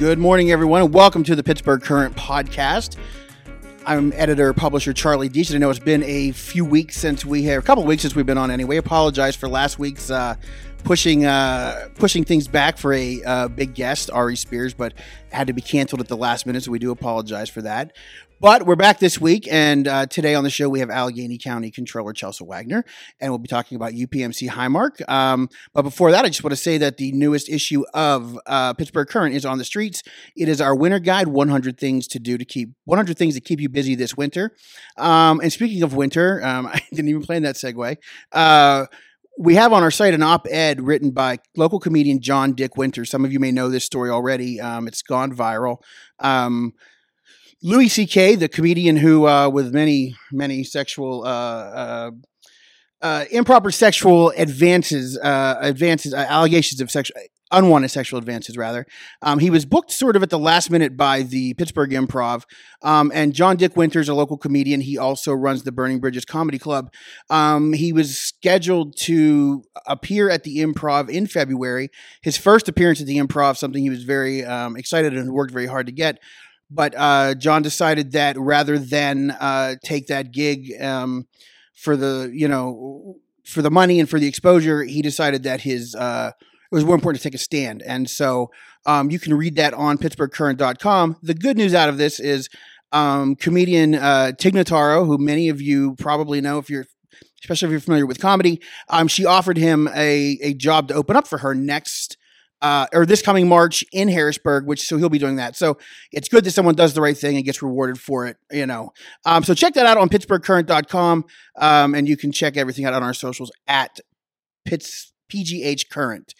Good morning, everyone, and welcome to the Pittsburgh Current podcast. I'm editor publisher Charlie Deitch. I know it's been a few weeks since we have a couple weeks since we've been on anyway. Apologize for last week's uh, pushing uh, pushing things back for a uh, big guest, Ari Spears, but had to be canceled at the last minute, so we do apologize for that. But we're back this week, and uh, today on the show we have Allegheny County Controller Chelsea Wagner, and we'll be talking about UPMC Highmark. Um, but before that, I just want to say that the newest issue of uh, Pittsburgh Current is on the streets. It is our winter guide: 100 things to do to keep 100 things to keep you busy this winter. Um, and speaking of winter, um, I didn't even plan that segue. Uh, we have on our site an op-ed written by local comedian John Dick Winter. Some of you may know this story already. Um, it's gone viral. Um, Louis C.K., the comedian who, uh, with many, many sexual, uh, uh, uh improper sexual advances, uh, advances, allegations of sexual, unwanted sexual advances, rather. Um, he was booked sort of at the last minute by the Pittsburgh Improv. Um, and John Dick Winters, a local comedian, he also runs the Burning Bridges Comedy Club. Um, he was scheduled to appear at the Improv in February. His first appearance at the Improv, something he was very um, excited and worked very hard to get but uh, John decided that rather than uh, take that gig um, for the you know for the money and for the exposure, he decided that his uh, it was more important to take a stand, and so um, you can read that on PittsburghCurrent.com. The good news out of this is um, comedian uh, Tig Notaro, who many of you probably know if you're especially if you're familiar with comedy, um, she offered him a, a job to open up for her next uh, or this coming March in Harrisburg, which so he'll be doing that. So it's good that someone does the right thing and gets rewarded for it, you know. Um, so check that out on PittsburghCurrent.com, um, and you can check everything out on our socials at Pitts PGH Current.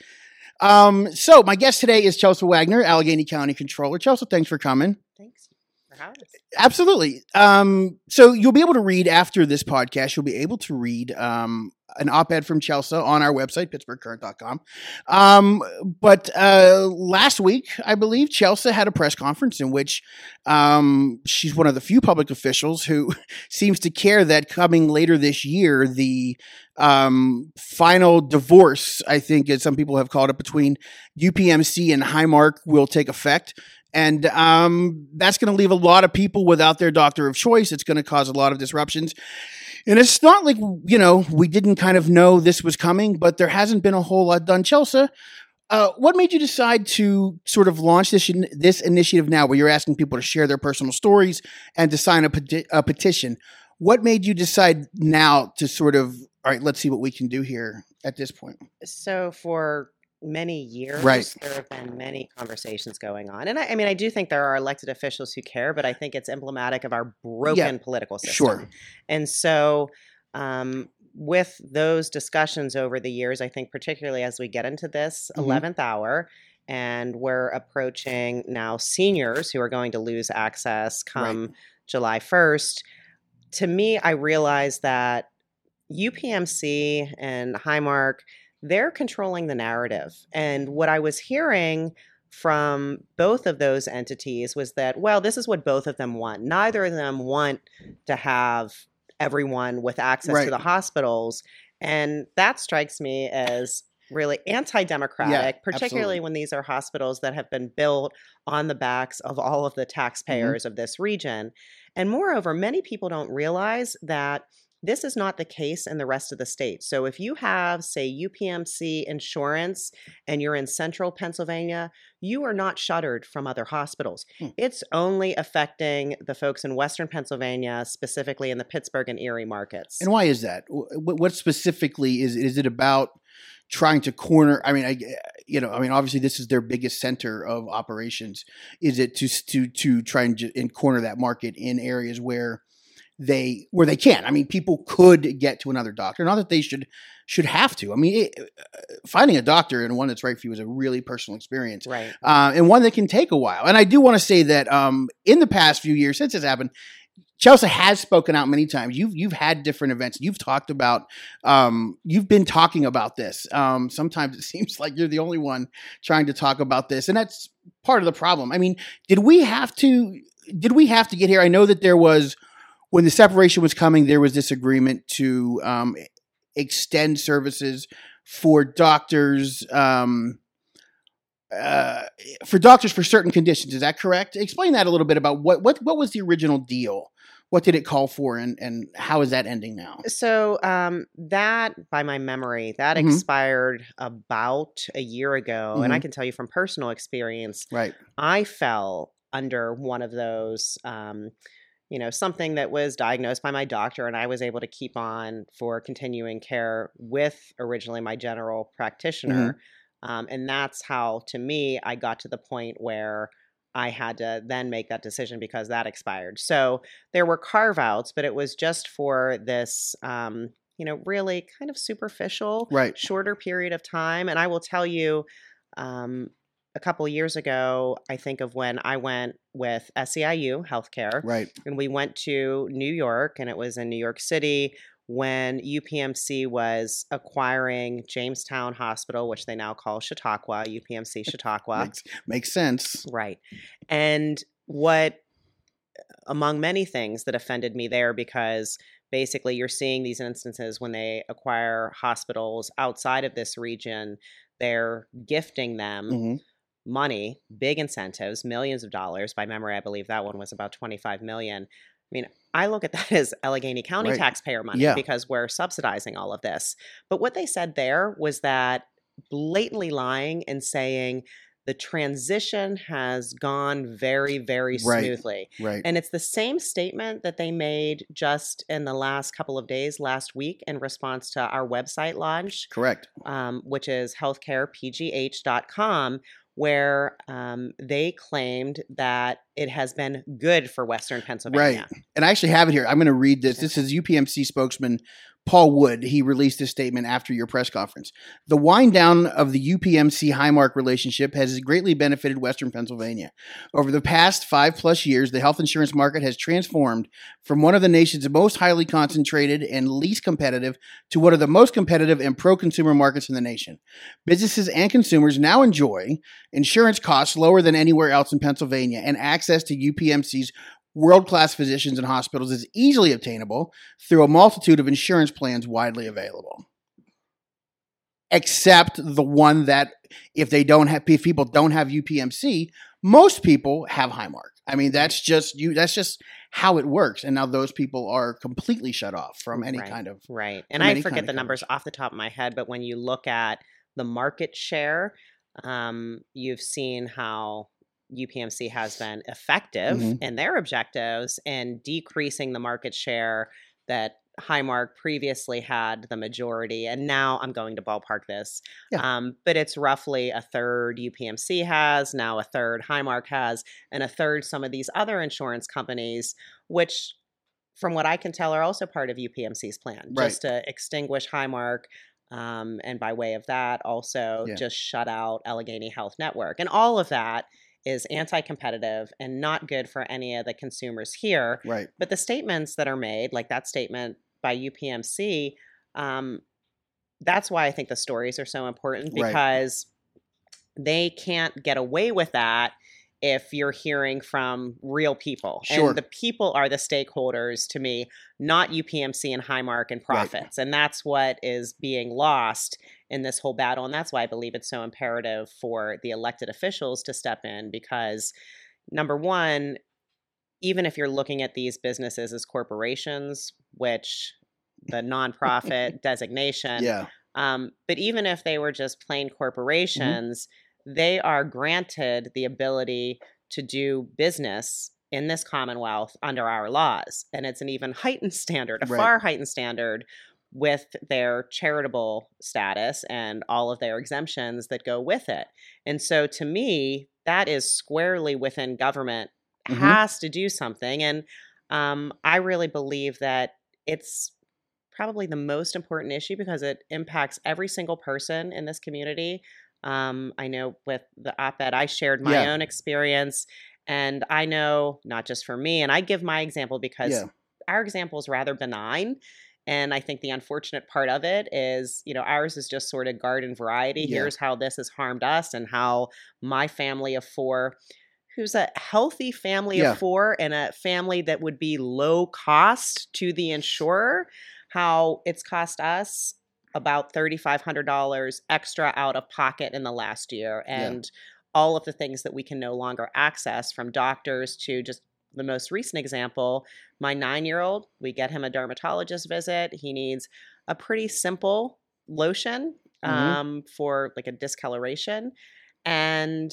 Um, so my guest today is Chelsea Wagner, Allegheny County Controller. Chelsea, thanks for coming. Thanks for having us. Absolutely. Um, so you'll be able to read after this podcast. You'll be able to read um, an op-ed from Chelsea on our website, pittsburghcurrent.com. Um, but uh, last week, I believe, Chelsea had a press conference in which um, she's one of the few public officials who seems to care that coming later this year, the um, final divorce, I think, as some people have called it, between UPMC and Highmark will take effect. And um, that's going to leave a lot of people without their doctor of choice. It's going to cause a lot of disruptions. And it's not like, you know, we didn't kind of know this was coming, but there hasn't been a whole lot done. Chelsea, uh, what made you decide to sort of launch this this initiative now, where you're asking people to share their personal stories and to sign a, peti- a petition? What made you decide now to sort of all right? Let's see what we can do here at this point. So for many years, right. there have been many conversations going on. And I, I, mean, I do think there are elected officials who care, but I think it's emblematic of our broken yeah, political system. Sure. And so, um, with those discussions over the years, I think particularly as we get into this mm-hmm. 11th hour, and we're approaching now seniors who are going to lose access come right. July 1st. To me, I realized that UPMC and Highmark – they're controlling the narrative. And what I was hearing from both of those entities was that, well, this is what both of them want. Neither of them want to have everyone with access right. to the hospitals. And that strikes me as really anti democratic, yeah, particularly absolutely. when these are hospitals that have been built on the backs of all of the mm-hmm. taxpayers mm-hmm. of this region. And moreover, many people don't realize that this is not the case in the rest of the state. So if you have, say, UPMC insurance and you're in central Pennsylvania, you are not shuttered from other hospitals. Hmm. It's only affecting the folks in western Pennsylvania, specifically in the Pittsburgh and Erie markets. And why is that? What specifically is is it about trying to corner i mean i you know i mean obviously this is their biggest center of operations is it to to to try and, and corner that market in areas where they where they can. I mean, people could get to another doctor. Not that they should should have to. I mean, it, uh, finding a doctor and one that's right for you is a really personal experience, right? Uh, and one that can take a while. And I do want to say that um, in the past few years since this happened. Chelsea has spoken out many times. You've you've had different events. You've talked about. Um, you've been talking about this. Um, sometimes it seems like you're the only one trying to talk about this, and that's part of the problem. I mean, did we have to? Did we have to get here? I know that there was when the separation was coming, there was this agreement to um, extend services for doctors um, uh, for doctors for certain conditions. Is that correct? Explain that a little bit about what what what was the original deal. What did it call for, and and how is that ending now? So um, that, by my memory, that Mhm. expired about a year ago, and I Mhm. can tell you from personal experience, Right. I fell under one of those. Um, you know, something that was diagnosed by my doctor, and I was able to keep on for continuing care with originally my general practitioner. Um, and that's how, to me, I got to the point where I had to then make that decision because that expired. So there were carve outs, but it was just for this, um, you know, really kind of superficial, Right. shorter period of time. And I will tell you, um, a couple years ago, I think of when I went with SEIU Healthcare Right. and we went to New York, and it was in New York City when UPMC was acquiring Jamestown Hospital, which they now call Chautauqua, UPMC Chautauqua. Makes, makes sense. Right. And what, among many things that offended me there, because basically you're seeing these instances when they acquire hospitals outside of this region, they're gifting them hmm money, big incentives, millions of dollars. By memory, I believe that one was about 25 million. I mean, I look at that as Allegheny County Right. taxpayer money Yeah. because we're subsidizing all of this. But what they said there was that blatantly lying and saying the transition has gone very, very Right. smoothly. Right. And it's the same statement that they made just in the last couple of days, last week, in response to our website launch Correct. um, which is healthcarepgh.com, where um, they claimed that it has been good for Western Pennsylvania. Right. And I actually have it here. I'm going to read this. This is UPMC spokesman Paul Wood. He released this statement after your press conference. The wind down of the UPMC Highmark relationship has greatly benefited Western Pennsylvania. Over the past five plus years, the health insurance market has transformed from one of the nation's most highly concentrated and least competitive to one of the most competitive and pro consumer markets in the nation. Businesses and consumers now enjoy insurance costs lower than anywhere else in Pennsylvania, and access to UPMC's world class physicians and hospitals is easily obtainable through a multitude of insurance plans widely available. Except the one that, if they don't have, if people don't have UPMC, most people have Highmark. I mean, that's just you. That's just how it works. And now those people are completely shut off from any Right. kind of Right. And I forget kind the numbers off the top of my head, but when you look at the market share, um, you've seen how UPMC has been effective Mhm. in their objectives in decreasing the market share that Highmark previously had the majority. And now I'm going to ballpark this. Yeah. Um, but it's roughly a third UPMC has, now a third Highmark has, and a third some of these other insurance companies, which from what I can tell, are also part of UPMC's plan, Right. just to extinguish Highmark, um, and by way of that, also Yeah. just shut out Allegheny Health Network, and all of that is anti-competitive and not good for any of the consumers here. right. But the statements that are made, like that statement by UPMC, um, that's why I think the stories are so important Right. because they can't get away with that if you're hearing from real people. Sure. And the people are the stakeholders to me, not UPMC and Highmark and Right. profits. And that's what is being lost in this whole battle. And that's why I believe it's so imperative for the elected officials to step in because, number one, even if you're looking at these businesses as corporations, which the nonprofit designation, Yeah. um, but even if they were just plain corporations, they are granted the ability to do business in this commonwealth under our laws. And it's an even heightened standard, a Right. far heightened standard with their charitable status and all of their exemptions that go with it. And so to me, that is squarely within government Mhm. has to do something. And um, I really believe that it's probably the most important issue because it impacts every single person in this community. Um, I know with the op ed, I shared my Yeah. own experience. And I know, not just for me, and I give my example because Yeah. our example is rather benign. And I think the unfortunate part of it is, you know, ours is just sort of garden variety. Yeah. Here's how this has harmed us and how my family of four, who's a healthy family Yeah. of four and a family that would be low cost to the insurer, how it's cost us about $3,500 extra out of pocket in the last year. Yeah. And all of the things that we can no longer access from doctors to just the most recent example my nine year old, we get him a dermatologist visit. He needs a pretty simple lotion Mhm. um, for like a discoloration. And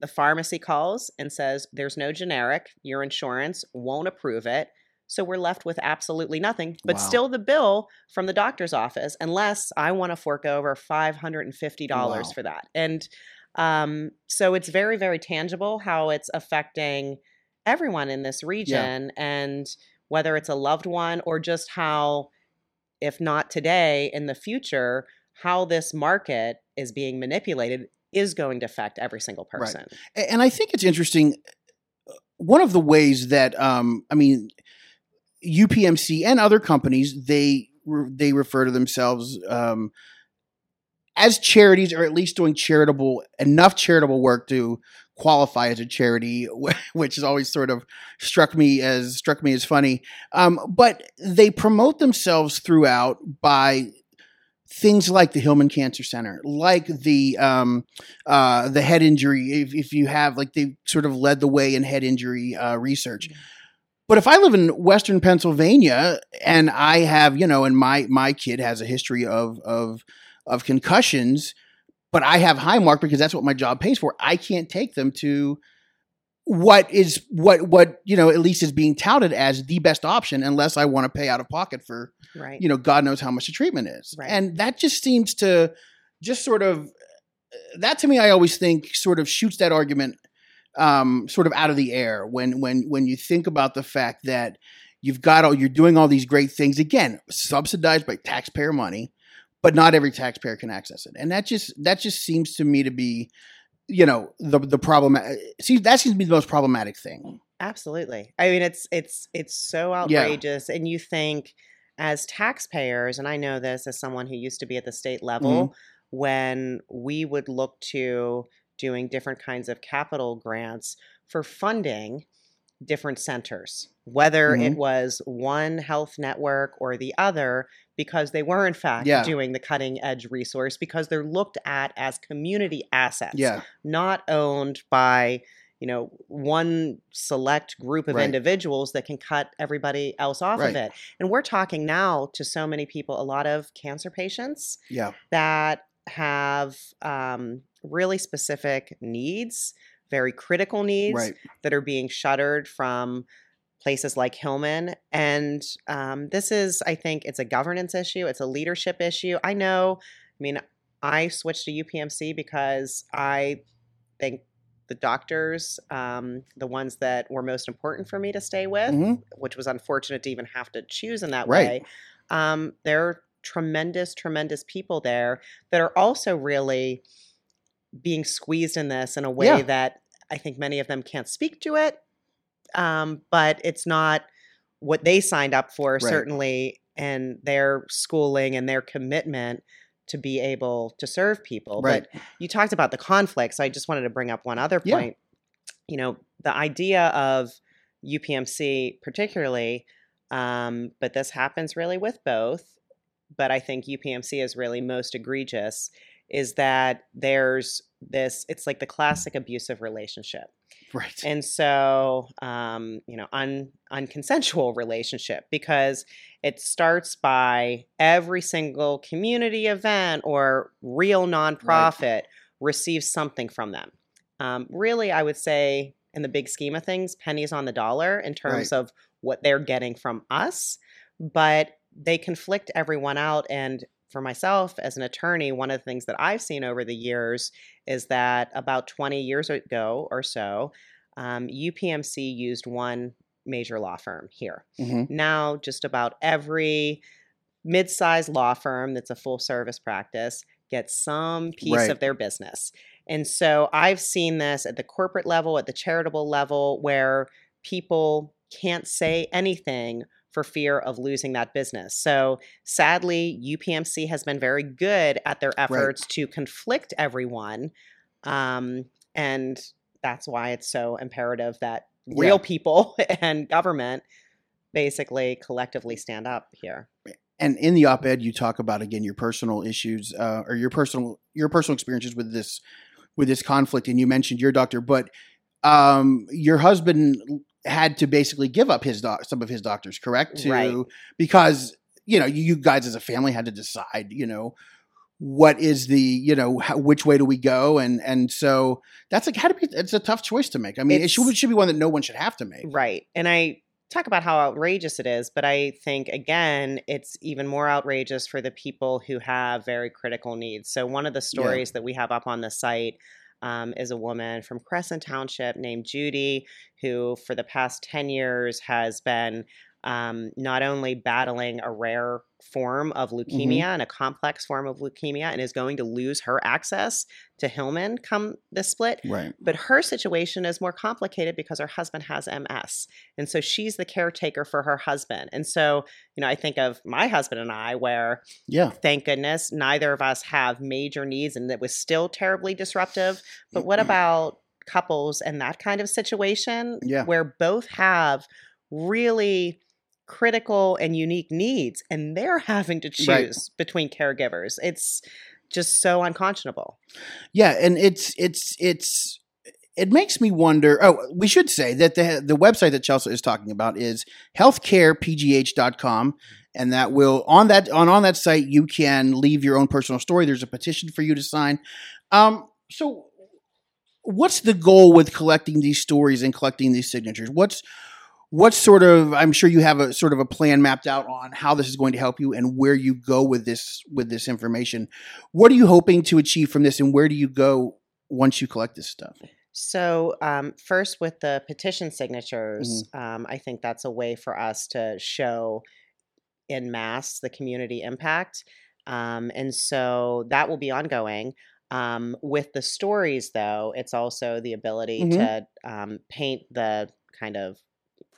the pharmacy calls and says, There's no generic. Your insurance won't approve it. So we're left with absolutely nothing, but Wow. still the bill from the doctor's office, unless I want to fork over $550 Wow. for that. And um, so it's very, very tangible how it's affecting everyone in this region and whether it's a loved one or just how, if not today, in the future, how this market is being manipulated is going to affect every single person. A- and I think it's interesting. uh, One of the ways that um, I mean, UPMC and other companies they they refer to themselves um, as charities, or at least doing charitable enough charitable work to qualify as a charity, which has always sort of struck me as struck me as funny. Um, but they promote themselves throughout by things like the Hillman Cancer Center, like the um, uh, the head injury. If, if you have like they sort of led the way in head injury uh, research. But if I live in Western Pennsylvania and I have, you know, and my my kid has a history of of of concussions, but I have Highmark because that's what my job pays for. I can't take them to what is what what you know at least is being touted as the best option unless I want to pay out of pocket for Right. you know God knows how much the treatment is, Right. and that just seems to just sort of that to me I always think sort of shoots that argument um, sort of out of the air when when when you think about the fact that you've got all you're doing all these great things again subsidized by taxpayer money but not every taxpayer can access it and that just that just seems to me to be you know the the problem see that seems to be the most problematic thing Absolutely. I mean, it's it's it's so Yeah. outrageous, and you think as taxpayers, and I know this as someone who used to be at the state level, when we would look to doing different kinds of capital grants for funding different centers, whether it Mhm. was one health network or the other, because they were in fact Yeah. doing the cutting edge resource because they're looked at as community assets yeah not owned by you know one select group of Right. individuals that can cut everybody else off Right. of it and we're talking now to so many people a lot of cancer patients yeah that have um, really specific needs very critical needs right that are being shuttered from places like Hillman. And um, this is, I think, it's a governance issue, it's a leadership issue. I know, I mean, I switched to UPMC because I think the doctors, um, the ones that were most important for me to stay with, Mhm. which was unfortunate to even have to choose in that Right. way, um, they're tremendous, tremendous people there that are also really being squeezed in this in a way Yeah. that I think many of them can't speak to it. Um, but it's not what they signed up for, Right. certainly, and their schooling and their commitment to be able to serve people. Right. But you talked about the conflicts. I just wanted to bring up one other Yeah. point. You know, the idea of UPMC, particularly, um, but this happens really with both. But I think UPMC is really most egregious. Is that there's this? It's like the classic abusive relationship. Right And so, um, you know, un, unconsensual relationship because it starts by every single community event or real nonprofit receives something from them. Um, really, I would say, in the big scheme of things, pennies on the dollar in terms of what they're getting from us, but they conflict everyone out. And for myself as an attorney, one of the things that I've seen over the years is that about 20 years ago or so, um, UPMC used one major law firm here. Mhm. Now, just about every mid sized law firm that's a full service practice gets some piece Right. of their business. And so I've seen this at the corporate level, at the charitable level, where people can't say anything for fear of losing that business. So sadly, UPMC has been very good at their efforts to conflict everyone. Um, and that's why it's so imperative that real Yeah. people and government basically collectively stand up here. and in the op-ed you talk about again your personal issues uh, or your personal your personal experiences with this with this conflict, and you mentioned your doctor, but um, your husband had to basically give up his doc- some of his doctors, correct? To, Right. Because you know, you guys as a family had to decide, you know, what is the, you know, how, which way do we go, and and so that's like had to be. It's a tough choice to make. I mean, it should, It's- it should be one that no one should have to make. Right. And I talk about how outrageous it is, but I think, again, it's even more outrageous for the people who have very critical needs. So, one of the stories that we have up on the site um, is a woman from Crescent Township named Judy, who for the past 10 years has been um, not only battling a rare form of leukemia and a complex form of leukemia and is going to lose her access to Hillman come the split. Right. But her situation is more complicated because her husband has MS. And so she's the caretaker for her husband. And so, you know, I think of my husband and I, where Yeah. thank goodness neither of us have major needs and it was still terribly disruptive. But what about couples and that kind of situation Yeah. where both have really critical and unique needs and they're having to choose Right. between caregivers? It's just so unconscionable. Yeah, and it's it's it's it makes me wonder. Oh, we should say that the the website that Chelsea is talking about is healthcarepgh.com and that will on that on on that site you can leave your own personal story. There's a petition for you to sign. Um so what's the goal with collecting these stories and collecting these signatures? What's what sort of i'm sure you have a sort of a plan mapped out on how this is going to help you and where you go with this with this information what are you hoping to achieve from this and where do you go once you collect this stuff So, um, first with the petition signatures, Mm-hmm. um, I think that's a way for us to show in mass the community impact. Um, and so that will be ongoing. Um, with the stories, though, it's also the ability Mhm. to um, paint the kind of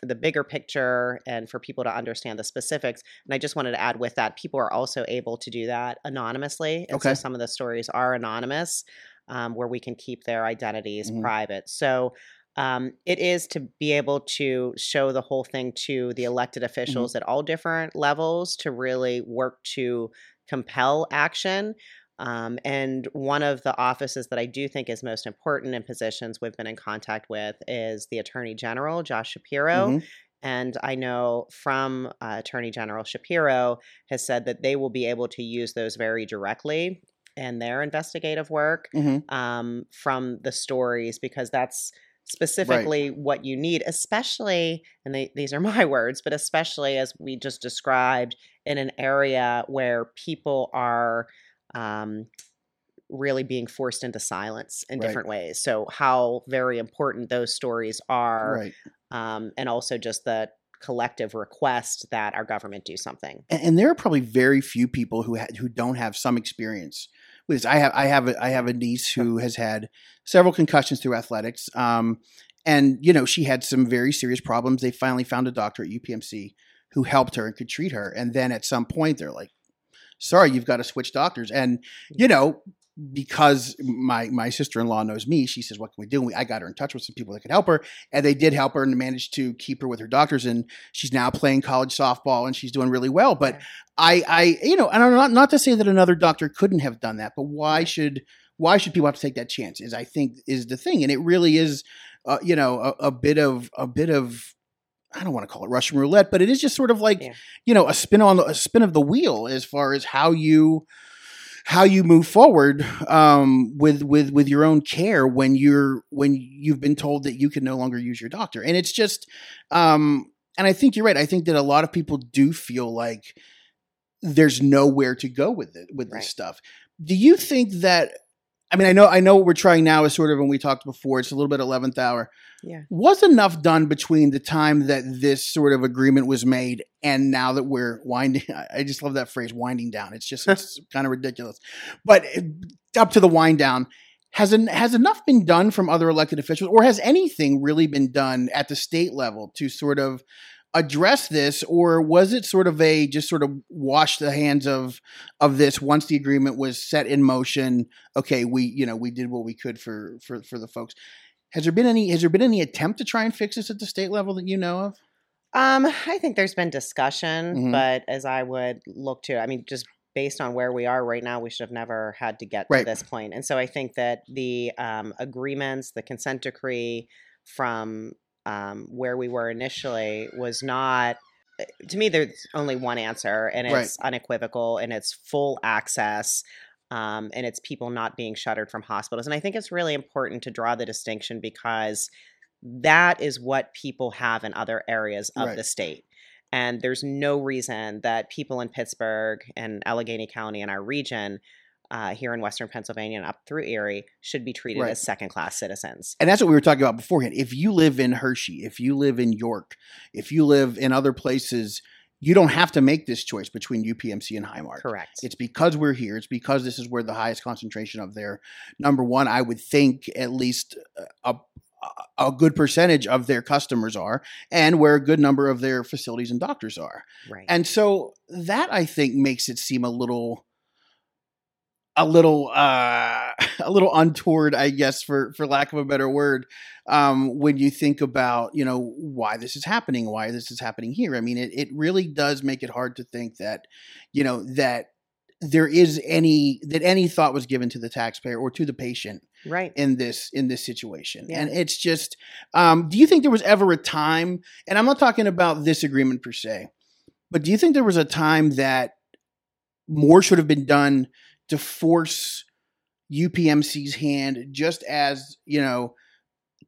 the bigger picture and for people to understand the specifics. And I just wanted to add with that, people are also able to do that anonymously. And Okay. so some of the stories are anonymous, um, where we can keep their identities Mhm. private. So um, it is to be able to show the whole thing to the elected officials at all different levels to really work to compel action. Um, and one of the offices that I do think is most important in positions we've been in contact with is the Attorney General, Josh Shapiro. Mhm. And I know from uh, Attorney General Shapiro has said that they will be able to use those very directly in their investigative work Mhm. um, from the stories because that's specifically what you need, especially, and they, these are my words, but especially as we just described in an area where people are um, really being forced into silence in Right. different ways. So, how very important those stories are, right um, and also just the collective request that our government do something. and, and there are probably very few people who ha- who don't have some experience with this. I have I have a, I have a niece who has had several concussions through athletics, um, and you know she had some very serious problems. They finally found a doctor at UPMC who helped her and could treat her, and then at some point they're like, "Sorry, you've got to switch doctors," and you know. Because my my sister in law knows me, she says, "What can we do?" And we, I got her in touch with some people that could help her, and they did help her and managed to keep her with her doctors. And she's now playing college softball, and she's doing really well. But I, I, you know, and I'm not not to say that another doctor couldn't have done that, but why should why should people have to take that chance? Is I think is the thing, and it really is, uh, you know, a, a bit of a bit of. I don't want to call it Russian roulette, but it is just sort of like Yeah. you know a spin on the, a spin of the wheel as far as how you how you move forward um, with with with your own care when you're when you've been told that you can no longer use your doctor, and it's just um, and I think you're right. I think that a lot of people do feel like there's nowhere to go with it with Right. this stuff. Do you think that? I mean, I know I know what we're trying now is sort of, when we talked before. It's a little bit eleventh hour. Yeah. Was enough done between the time that this sort of agreement was made and now that we're winding? I just love that phrase, winding down. It's just it's kind of ridiculous, but eh, up to the wind down. Has en- has enough been done from other elected officials, or has anything really been done at the state level to sort of address this, or was it sort of a just sort of wash the hands of of this once the agreement was set in motion? Okay, we you know we did what we could for for for the folks. Has there been any has there been any attempt to try and fix this at the state level that you know of? Um, I think there's been discussion, Mhm. but as I would look to, I mean, just based on where we are right now, we should have never had to get Right. to this point. And so I think that the um, agreements, the consent decree from um, where we were initially was not. eh, To me, there's only one answer, and Right. it's unequivocal, and it's full access, um, and it's people not being shuttered from hospitals. And I think it's really important to draw the distinction because that is what people have in other areas of Right. the state. And there's no reason that people in Pittsburgh and Allegheny County and our region uh, here in Western Pennsylvania and up through Erie should be treated Right. as second class citizens. and that's what we were talking about beforehand. If you live in Hershey, if you live in York, if you live in other places, you don't have to make this choice between UPMC and Highmark. Correct. It's because we're here. It's because this is where the highest concentration of their number one. I would think at least a a good percentage of their customers are, and where a good number of their facilities and doctors are. right. And so that I think makes it seem a little a little uh a little untoward i guess for for lack of a better word um when you think about you know why this is happening why this is happening here i mean it, it really does make it hard to think that you know that there is any that any thought was given to the taxpayer or to the patient right. in this in this situation Yeah. and it's just um do you think there was ever a time and i'm not talking about this agreement per se but do you think there was a time that more should have been done to force upmc's hand just as you know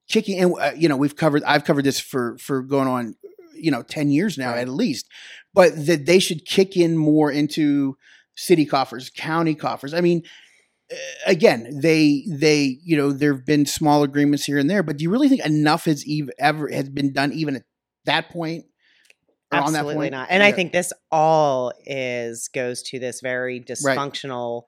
kicking and uh, you know we've covered i've covered this for for going on you know 10 years now Right. at least but that they should kick in more into city coffers county coffers i mean uh, again they they you know there have been small agreements here and there but do you really think enough has ever has been done even at that point or on that Absolutely not. And I think this all is goes to this very dysfunctional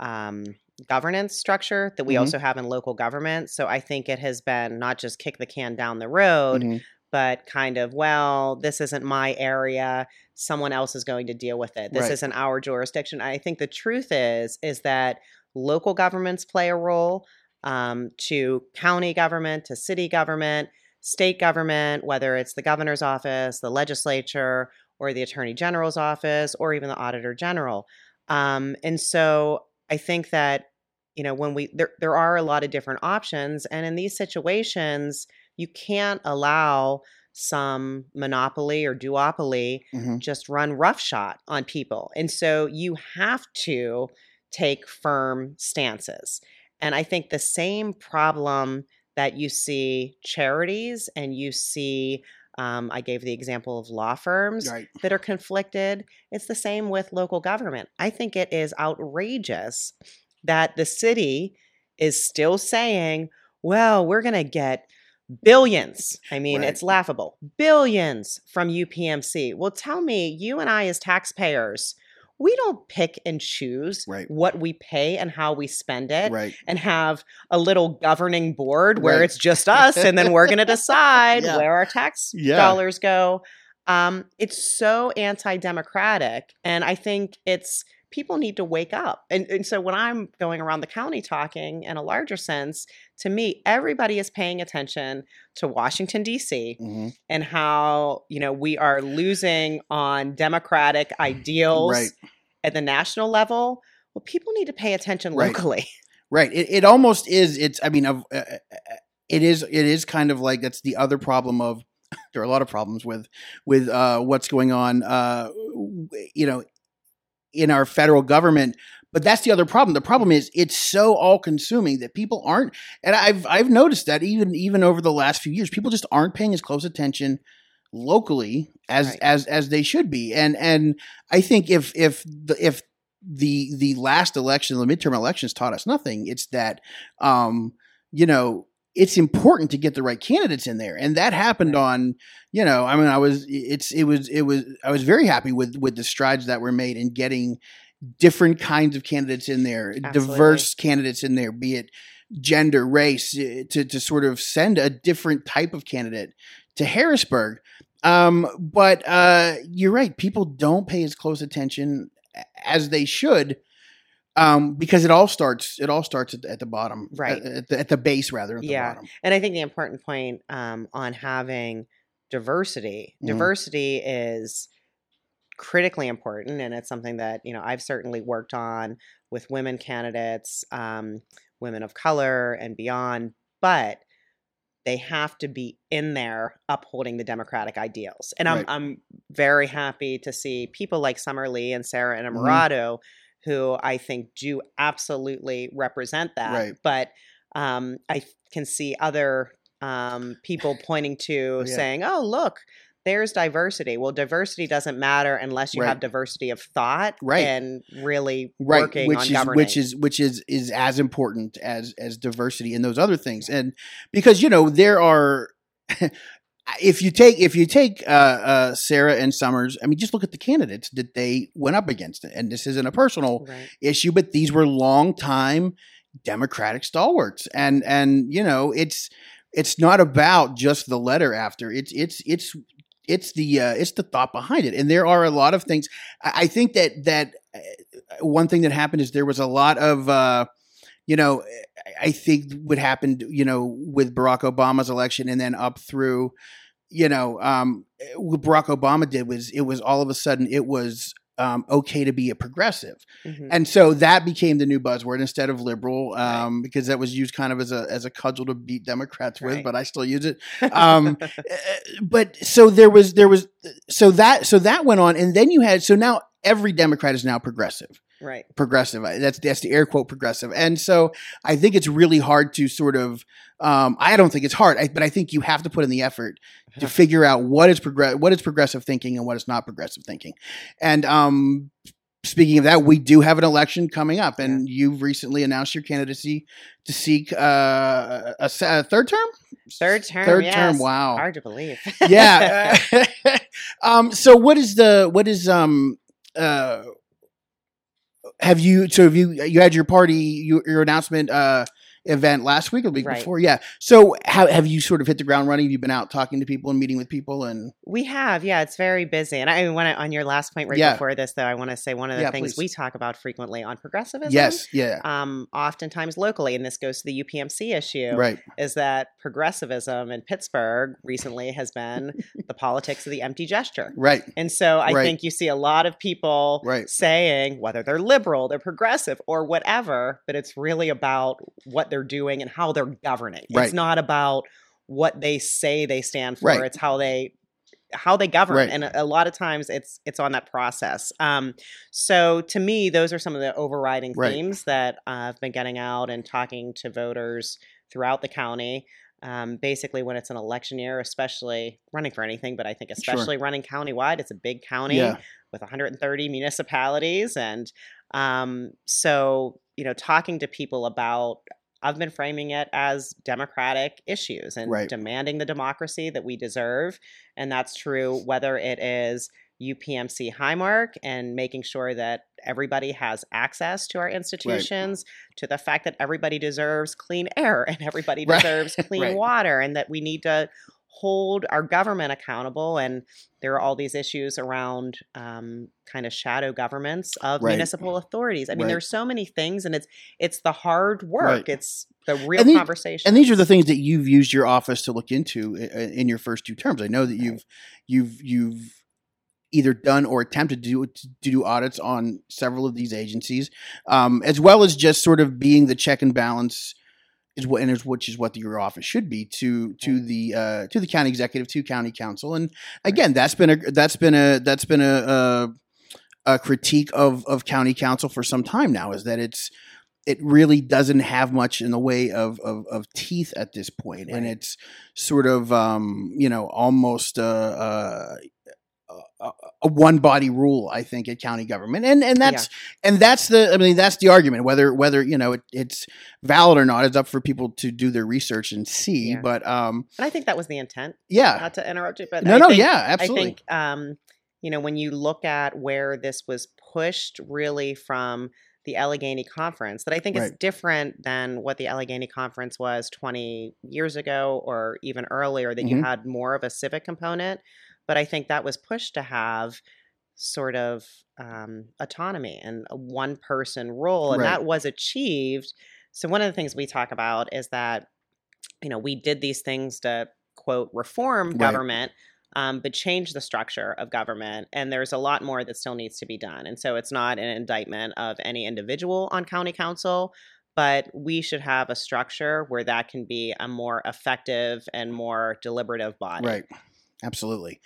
um, governance structure that we Mhm. also have in local government. So I think it has been not just kick the can down the road, Mhm. but kind of, well, this isn't my area. Someone else is going to deal with it. This Right. isn't our jurisdiction. I think the truth is, is that local governments play a role um, to county government, to city government, state government, whether it's the governor's office, the legislature, or the attorney general's office, or even the auditor general. Um, and so I think that you know when we there there are a lot of different options, and in these situations, you can't allow some monopoly or duopoly Mhm. just run roughshod on people. And so you have to take firm stances. And I think the same problem that you see charities and you see, um, I gave the example of law firms right that are conflicted. It's the same with local government. I think it is outrageous that the city is still saying, well, we're going to get billions. I mean, Right. it's laughable. Billions from UPMC. Well, tell me, you and I as taxpayers, we don't pick and choose Right. what we pay and how we spend it right and have a little governing board where Right. it's just us and then we're going to decide Yeah. where our tax Yeah. dollars go. Um, it's so anti-democratic, and I think it's people need to wake up. And, and so when I'm going around the county talking in a larger sense, to me, everybody is paying attention to Washington D.C. Mhm. and how you know we are losing on democratic ideals Right. at the national level. Well, people need to pay attention Right. locally. Right. It, it almost is. It's. I mean, uh, uh, it is. It is kind of like that's the other problem of. There are a lot of problems with with uh, what's going on. Uh, you know, in our federal government. But that's the other problem. The problem is it's so all consuming that people aren't. And I've I've noticed that even even over the last few years, people just aren't paying as close attention locally as Right. as as they should be. And and I think if if the if the the last election, the midterm elections taught us nothing, it's that um, you know, it's important to get the right candidates in there. And that happened on, you know, I mean I was it's it was it was I was very happy with with the strides that were made in getting different kinds of candidates in there, Absolutely. diverse candidates in there, be it gender, race, eh, to to sort of send a different type of candidate to Harrisburg. Um, but uh, you're right; people don't pay as close attention as they should, um, because it all starts it all starts at the, at the bottom, Right. At, at the, at the base rather, at the Yeah. bottom. And I think the important point um, on having diversity, Mhm. diversity is critically important, and it's something that you know I've certainly worked on with women candidates, um, women of color, and beyond. But they have to be in there upholding the democratic ideals. And I'm Right. I'm very happy to see people like Summer Lee and Sarah Mhm. Innamorato who I think do absolutely represent that. Right. But um, I can see other um, people pointing to Yeah. saying, "Oh, look, there's diversity." Well, diversity doesn't matter unless you Right. have diversity of thought Right. and really right working which on is governing. which is which is is as important as as diversity and those other things and because you know there are if you take if you take uh, uh, Sarah and Summers, I mean, just look at the candidates that they went up against, and this isn't a personal right. issue, but these were long time Democratic stalwarts, and and you know it's it's not about just the letter after it's it's it's it's the uh, it's the thought behind it, and there are a lot of things. I, I think that that uh, one thing that happened is there was a lot of. Uh, you know, I- think what happened, you know, with Barack Obama's election and then up through, you know, um, what Barack Obama did was it was all of a sudden it was um, okay to be a progressive. Mhm. And so that became the new buzzword instead of liberal, um, because that was used kind of as a as a cudgel to beat Democrats with, Right. but I still use it. Um, uh, but so there was there was so that so that went on, and then you had so now every Democrat is now progressive right. progressive. That's that's the air quote progressive. And so I think it's really hard to sort of. Um, I don't think it's hard, I, but I think you have to put in the effort to figure out what is progress what is progressive thinking and what is not progressive thinking. And um, speaking of that, we do have an election coming up, and you've recently announced your candidacy to seek uh, a, a third term. Third term. Third yes. term. Wow. Hard to believe. yeah. um, so what is the what is um uh have you so have you you had your party your, announcement uh event last week or the week Right. before yeah so how have you sort of hit the ground running have you been out talking to people and meeting with people and We have, yeah, it's very busy. And I want to, on your last point right Yeah. before this, though, I want to say one of the Yeah, things please. we talk about frequently on progressivism. yes yeah Um, oftentimes locally, and this goes to the UPMC issue, right is that progressivism in Pittsburgh recently has been the politics of the empty gesture. right And so I Right. think you see a lot of people Right. saying whether they're liberal, they're progressive, or whatever, but it's really about what they're doing and how they're governing. Right. It's not about what they say they stand for. Right. It's how they how they govern Right. and a, a lot of times it's it's on that process um so to me those are some of the overriding Right. themes that i've been getting out and talking to voters throughout the county um, basically when it's an election year especially running for anything but i think Sure. especially running countywide it's a big county yeah with 130 municipalities and um, so you know talking to people about i've been framing it as democratic issues and Right. demanding the democracy that we deserve and that's true whether it is UPMC Highmark and making sure that everybody has access to our institutions, to the fact that everybody deserves clean air and everybody Right. deserves clean Right. water, and that we need to hold our government accountable. And there are all these issues around um, kind of shadow governments of Right. municipal authorities. I mean, Right. there's so many things, and it's it's the hard work. Right. It's the real And these- conversation. and these are the things that you've used your office to look into in your first two terms. I know that you've you've you've either done or attempted to do to do audits on several of these agencies, um, as well as just sort of being the check and balance is what and is which is what your office should be to to the uh, to the county executive to county council. And again, that's been a that's been a that's been a, a a critique of of county council for some time now is that it's it really doesn't have much in the way of of, of teeth at this point, and Right. it's sort of um, you know almost uh, uh, a, a one body rule, I think, at county government, and and that's and that's the I mean that's the argument whether whether you know it, it's valid or not is up for people to do their research and see. Yeah. But um, and I think that was the intent. yeah, Not to interrupt you, but no, I no, think, yeah, absolutely, I think um, you know when you look at where this was pushed, really from the Allegheny Conference, that I think is different than what the Allegheny Conference was 20 years ago or even earlier. That you Mhm. had more of a civic component, but I think that was pushed to have sort of um, autonomy and a one person role, and Right. that was achieved. So one of the things we talk about is that you know we did these things to quote reform Right. government um, but change the structure of government. And there's a lot more that still needs to be done. And so it's not an indictment of any individual on county council, but we should have a structure where that can be a more effective and more deliberative body. Right. Absolutely.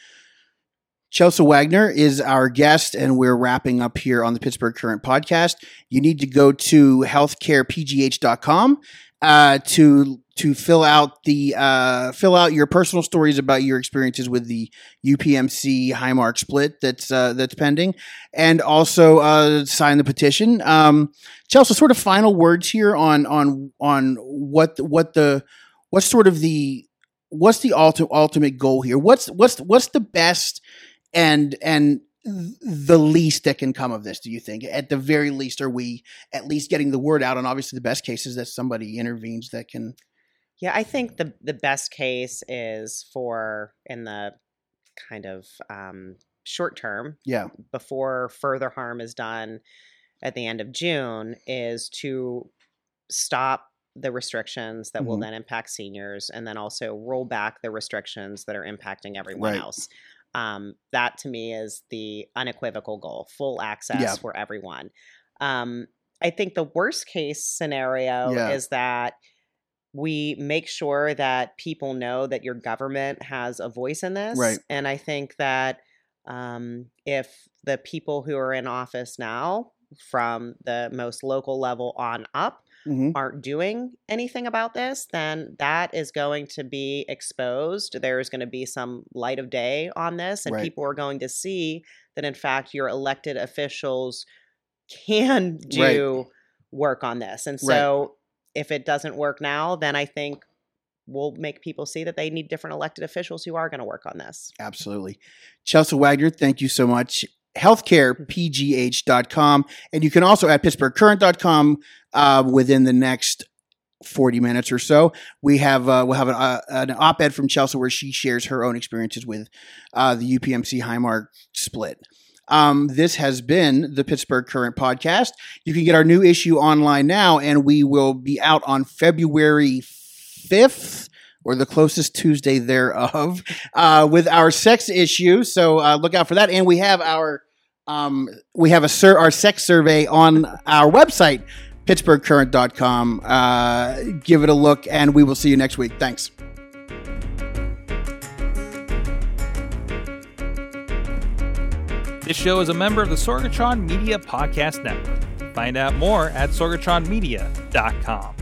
Chelsea Wagner is our guest, and we're wrapping up here on the Pittsburgh Current podcast. You need to go to healthcarepgh.com uh, to to fill out the uh, fill out your personal stories about your experiences with the UPMC Highmark split that's uh, that's pending, and also uh, sign the petition. Um, Chelsea, sort of final words here on on on what what the what's sort of the what's the ultimate ultimate goal here? What's what's what's the best and and the least that can come of this do you think at the very least are we at least getting the word out and obviously the best case is that somebody intervenes that can yeah i think the the best case is for in the kind of um, short term yeah before further harm is done at the end of june is to stop the restrictions that mm-hmm. will then impact seniors and then also roll back the restrictions that are impacting everyone right. else um, that to me is the unequivocal goal full access yeah. for everyone. Um, I think the worst case scenario yeah. is that we make sure that people know that your government has a voice in this. Right. And I think that um, if the people who are in office now, from the most local level on up, mm-hmm. aren't doing anything about this, then that is going to be exposed. There's going to be some light of day on this, and right. people are going to see that, in fact, your elected officials can do right. work on this. And so, right. if it doesn't work now, then I think we'll make people see that they need different elected officials who are going to work on this. Absolutely. Chelsea Wagner, thank you so much healthcarepgh.com. And you can also at pittsburghcurrent.com uh, within the next 40 minutes or so. We have uh, we'll have an, uh, an, op-ed from Chelsea where she shares her own experiences with uh, the UPMC Highmark split. Um, this has been the Pittsburgh Current podcast. You can get our new issue online now, and we will be out on February 5th or the closest Tuesday thereof uh, with our sex issue. So uh, look out for that. And we have our um, we have a sur- our sex survey on our website, pittsburghcurrent.com. Uh, give it a look, and we will see you next week. Thanks. This show is a member of the Sorgatron Media Podcast Network. Find out more at sorgatronmedia.com.